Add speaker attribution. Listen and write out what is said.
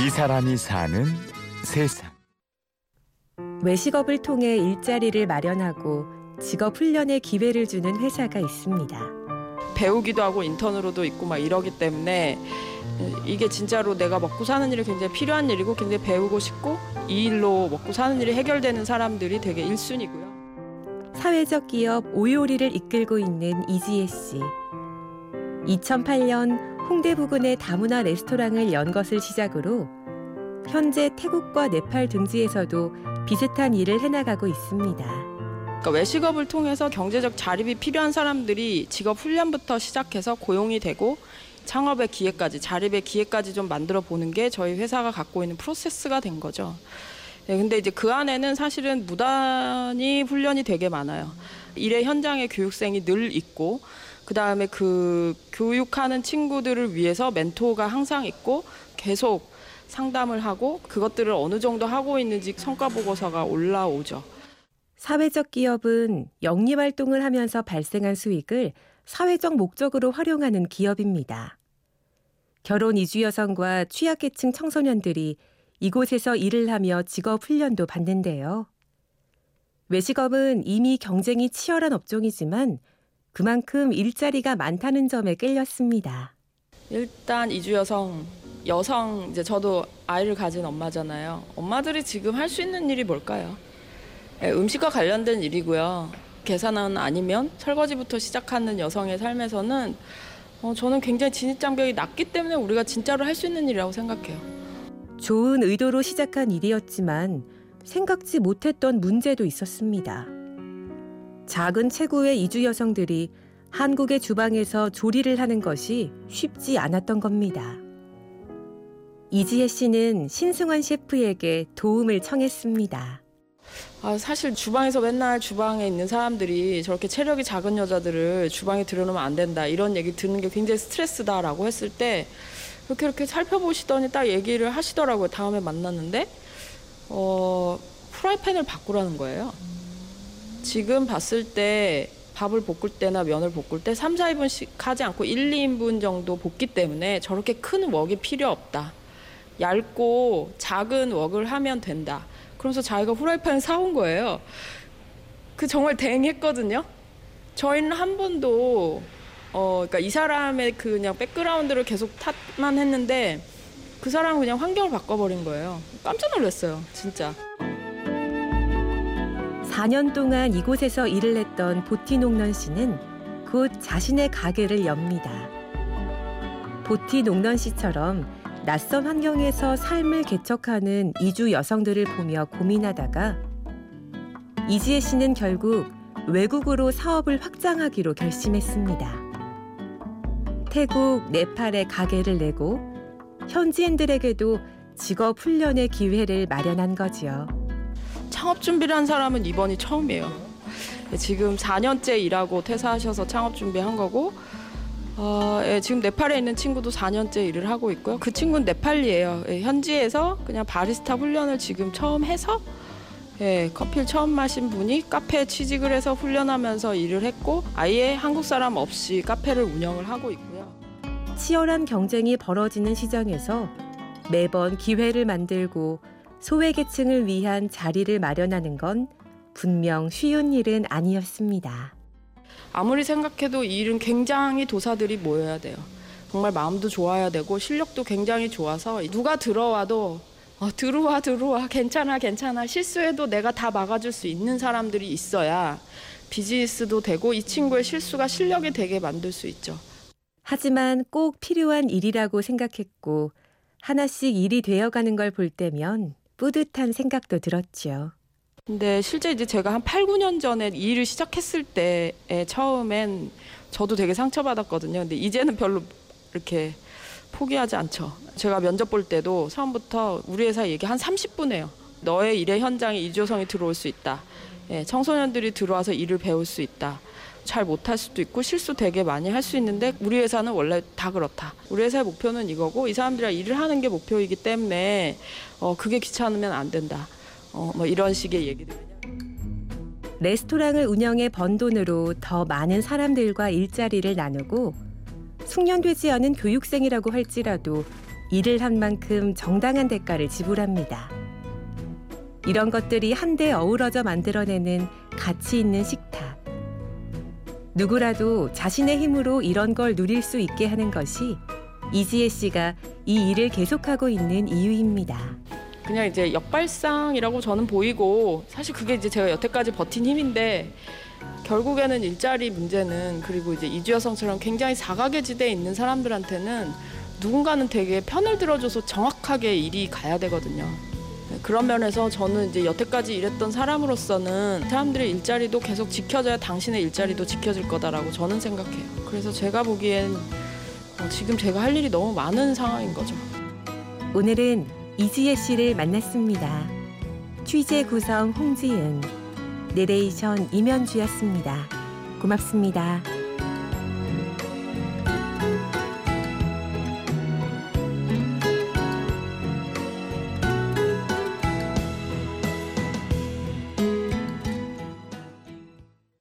Speaker 1: 이 사람이 사는 세상.
Speaker 2: 외식업을 통해 일자리를 마련하고 직업 훈련의 기회를 주는 회사가 있습니다.
Speaker 3: 배우기도 하고 인턴으로도 있고 막 이러기 때문에 이게 진짜로 내가 먹고 사는 일이 굉장히 필요한 일이고 굉장히 배우고 싶고 이 일로 먹고 사는 일이 해결되는 사람들이 되게 1순위고요.
Speaker 2: 사회적 기업 오요리를 이끌고 있는 이지혜 씨. 2008년 홍대 부근의 다문화 레스토랑을 연 것을 시작으로 현재 태국과 네팔 등지에서도 비슷한 일을 해나가고 있습니다.
Speaker 3: 그러니까 외식업을 통해서 경제적 자립이 필요한 사람들이 직업 훈련부터 시작해서 고용이 되고 창업의 기회까지 자립의 기회까지 좀 만들어 보는 게 저희 회사가 갖고 있는 프로세스가 된 거죠. 네, 근데 이제 그 안에는 사실은 무단히 훈련이 되게 많아요. 일의 현장에 교육생이 늘 있고 그 다음에 그 교육하는 친구들을 위해서 멘토가 항상 있고 계속 상담을 하고 그것들을 어느 정도 하고 있는지 성과 보고서가 올라오죠.
Speaker 2: 사회적 기업은 영리 활동을 하면서 발생한 수익을 사회적 목적으로 활용하는 기업입니다. 결혼 이주 여성과 취약계층 청소년들이 이곳에서 일을 하며 직업 훈련도 받는데요. 외식업은 이미 경쟁이 치열한 업종이지만 그만큼 일자리가 많다는 점에 끌렸습니다.
Speaker 3: 일단 이주 여성, 여성 이제 저도 아이를 가진 엄마잖아요. 엄마들이 지금 할 수 있는 일이 뭘까요? 네, 음식과 관련된 일이고요. 계산은 아니면 설거지부터 시작하는 여성의 삶에서는 어, 저는 굉장히 진입장벽이 낮기 때문에 우리가 진짜로 할 수 있는 일이라고 생각해요.
Speaker 2: 좋은 의도로 시작한 일이었지만 생각지 못했던 문제도 있었습니다. 작은 체구의 이주 여성들이 한국의 주방에서 조리를 하는 것이 쉽지 않았던 겁니다. 이지혜 씨는 신승환 셰프에게 도움을 청했습니다.
Speaker 3: 아, 사실 주방에서 맨날 주방에 있는 사람들이 저렇게 체력이 작은 여자들을 주방에 들여놓으면 안 된다 이런 얘기 듣는 게 굉장히 스트레스다라고 했을 때 이렇게 이렇게 살펴보시더니 딱 얘기를 하시더라고요. 다음에 만났는데 어, 프라이팬을 바꾸라는 거예요. 지금 봤을 때 밥을 볶을 때나 면을 볶을 때 3, 4인분씩 하지 않고 1, 2인분 정도 볶기 때문에 저렇게 큰 웍이 필요 없다. 얇고 작은 웍을 하면 된다. 그러면서 자기가 후라이팬을 사온 거예요. 그 정말 댕했거든요. 저희는 한 번도 어 그러니까 이 사람의 그 그냥 백그라운드를 계속 탓만 했는데 그 사람은 그냥 환경을 바꿔버린 거예요. 깜짝 놀랐어요, 진짜.
Speaker 2: 4년 동안 이곳에서 일을 했던 보티 농넌 씨는 곧 자신의 가게를 엽니다. 보티 농넌 씨처럼 낯선 환경에서 삶을 개척하는 이주 여성들을 보며 고민하다가 이지혜 씨는 결국 외국으로 사업을 확장하기로 결심했습니다. 태국, 네팔에 가게를 내고 현지인들에게도 직업 훈련의 기회를 마련한 거지요.
Speaker 3: 창업 준비를 한 사람은 이번이 처음이에요. 지금 4년째 일하고 퇴사하셔서 창업 준비한 거고 어, 예, 지금 네팔에 있는 친구도 4년째 일을 하고 있고요. 그 친구는 네팔리예요. 예, 현지에서 그냥 바리스타 훈련을 지금 처음 해서 예, 커피를 처음 마신 분이 카페에 취직을 해서 훈련하면서 일을 했고 아예 한국 사람 없이 카페를 운영을 하고 있고요.
Speaker 2: 치열한 경쟁이 벌어지는 시장에서 매번 기회를 만들고 소외계층을 위한 자리를 마련하는 건 분명 쉬운 일은 아니었습니다.
Speaker 3: 아무리 생각해도 이 일은 굉장히 도사들이 모여야 돼요. 정말 마음도 좋아야 되고 실력도 굉장히 좋아서 누가 들어와도 어, 들어와 들어와 괜찮아 괜찮아 실수해도 내가 다 막아줄 수 있는 사람들이 있어야 비즈니스도 되고 이 친구의 실수가 실력이 되게 만들 수 있죠.
Speaker 2: 하지만 꼭 필요한 일이라고 생각했고 하나씩 일이 되어가는 걸 볼 때면 뿌듯한 생각도 들었죠.
Speaker 3: 근데 실제 이제 제가 한 8, 9년 전에 이 일을 시작했을 때에 처음엔 저도 되게 상처받았거든요. 근데 이제는 별로 이렇게 포기하지 않죠. 제가 면접 볼 때도 처음부터 우리 회사 얘기 한 30분 해요. 너의 일의 현장에 이조성이 들어올 수 있다. 예, 청소년들이 들어와서 일을 배울 수 있다. 잘 못할 수도 있고 실수 되게 많이 할 수 있는데 우리 회사는 원래 다 그렇다. 우리 회사의 목표는 이거고 이 사람들이랑 일을 하는 게 목표이기 때문에 어, 그게 귀찮으면 안 된다. 어, 뭐 이런 식의 얘기들.
Speaker 2: 레스토랑을 운영해 번 돈으로 더 많은 사람들과 일자리를 나누고 숙련되지 않은 교육생이라고 할지라도 일을 한 만큼 정당한 대가를 지불합니다. 이런 것들이 한데 어우러져 만들어내는 가치 있는 식탁. 누구라도 자신의 힘으로 이런 걸 누릴 수 있게 하는 것이 이지혜 씨가 이 일을 계속하고 있는 이유입니다.
Speaker 3: 그냥 이제 역발상이라고 저는 보이고 사실 그게 이제 제가 여태까지 버틴 힘인데 결국에는 일자리 문제는 그리고 이제 이주 여성처럼 굉장히 사각의 지대에 있는 사람들한테는 누군가는 되게 편을 들어줘서 정확하게 일이 가야 되거든요. 네, 그런 면에서 저는 이제 여태까지 일했던 사람으로서는 사람들의 일자리도 계속 지켜져야 당신의 일자리도 지켜질 거다라고 저는 생각해요. 그래서 제가 보기엔 어, 지금 제가 할 일이 너무 많은 상황인 거죠.
Speaker 2: 오늘은 이지혜 씨를 만났습니다. 취재 구성 홍지은, 내레이션 임현주였습니다. 고맙습니다.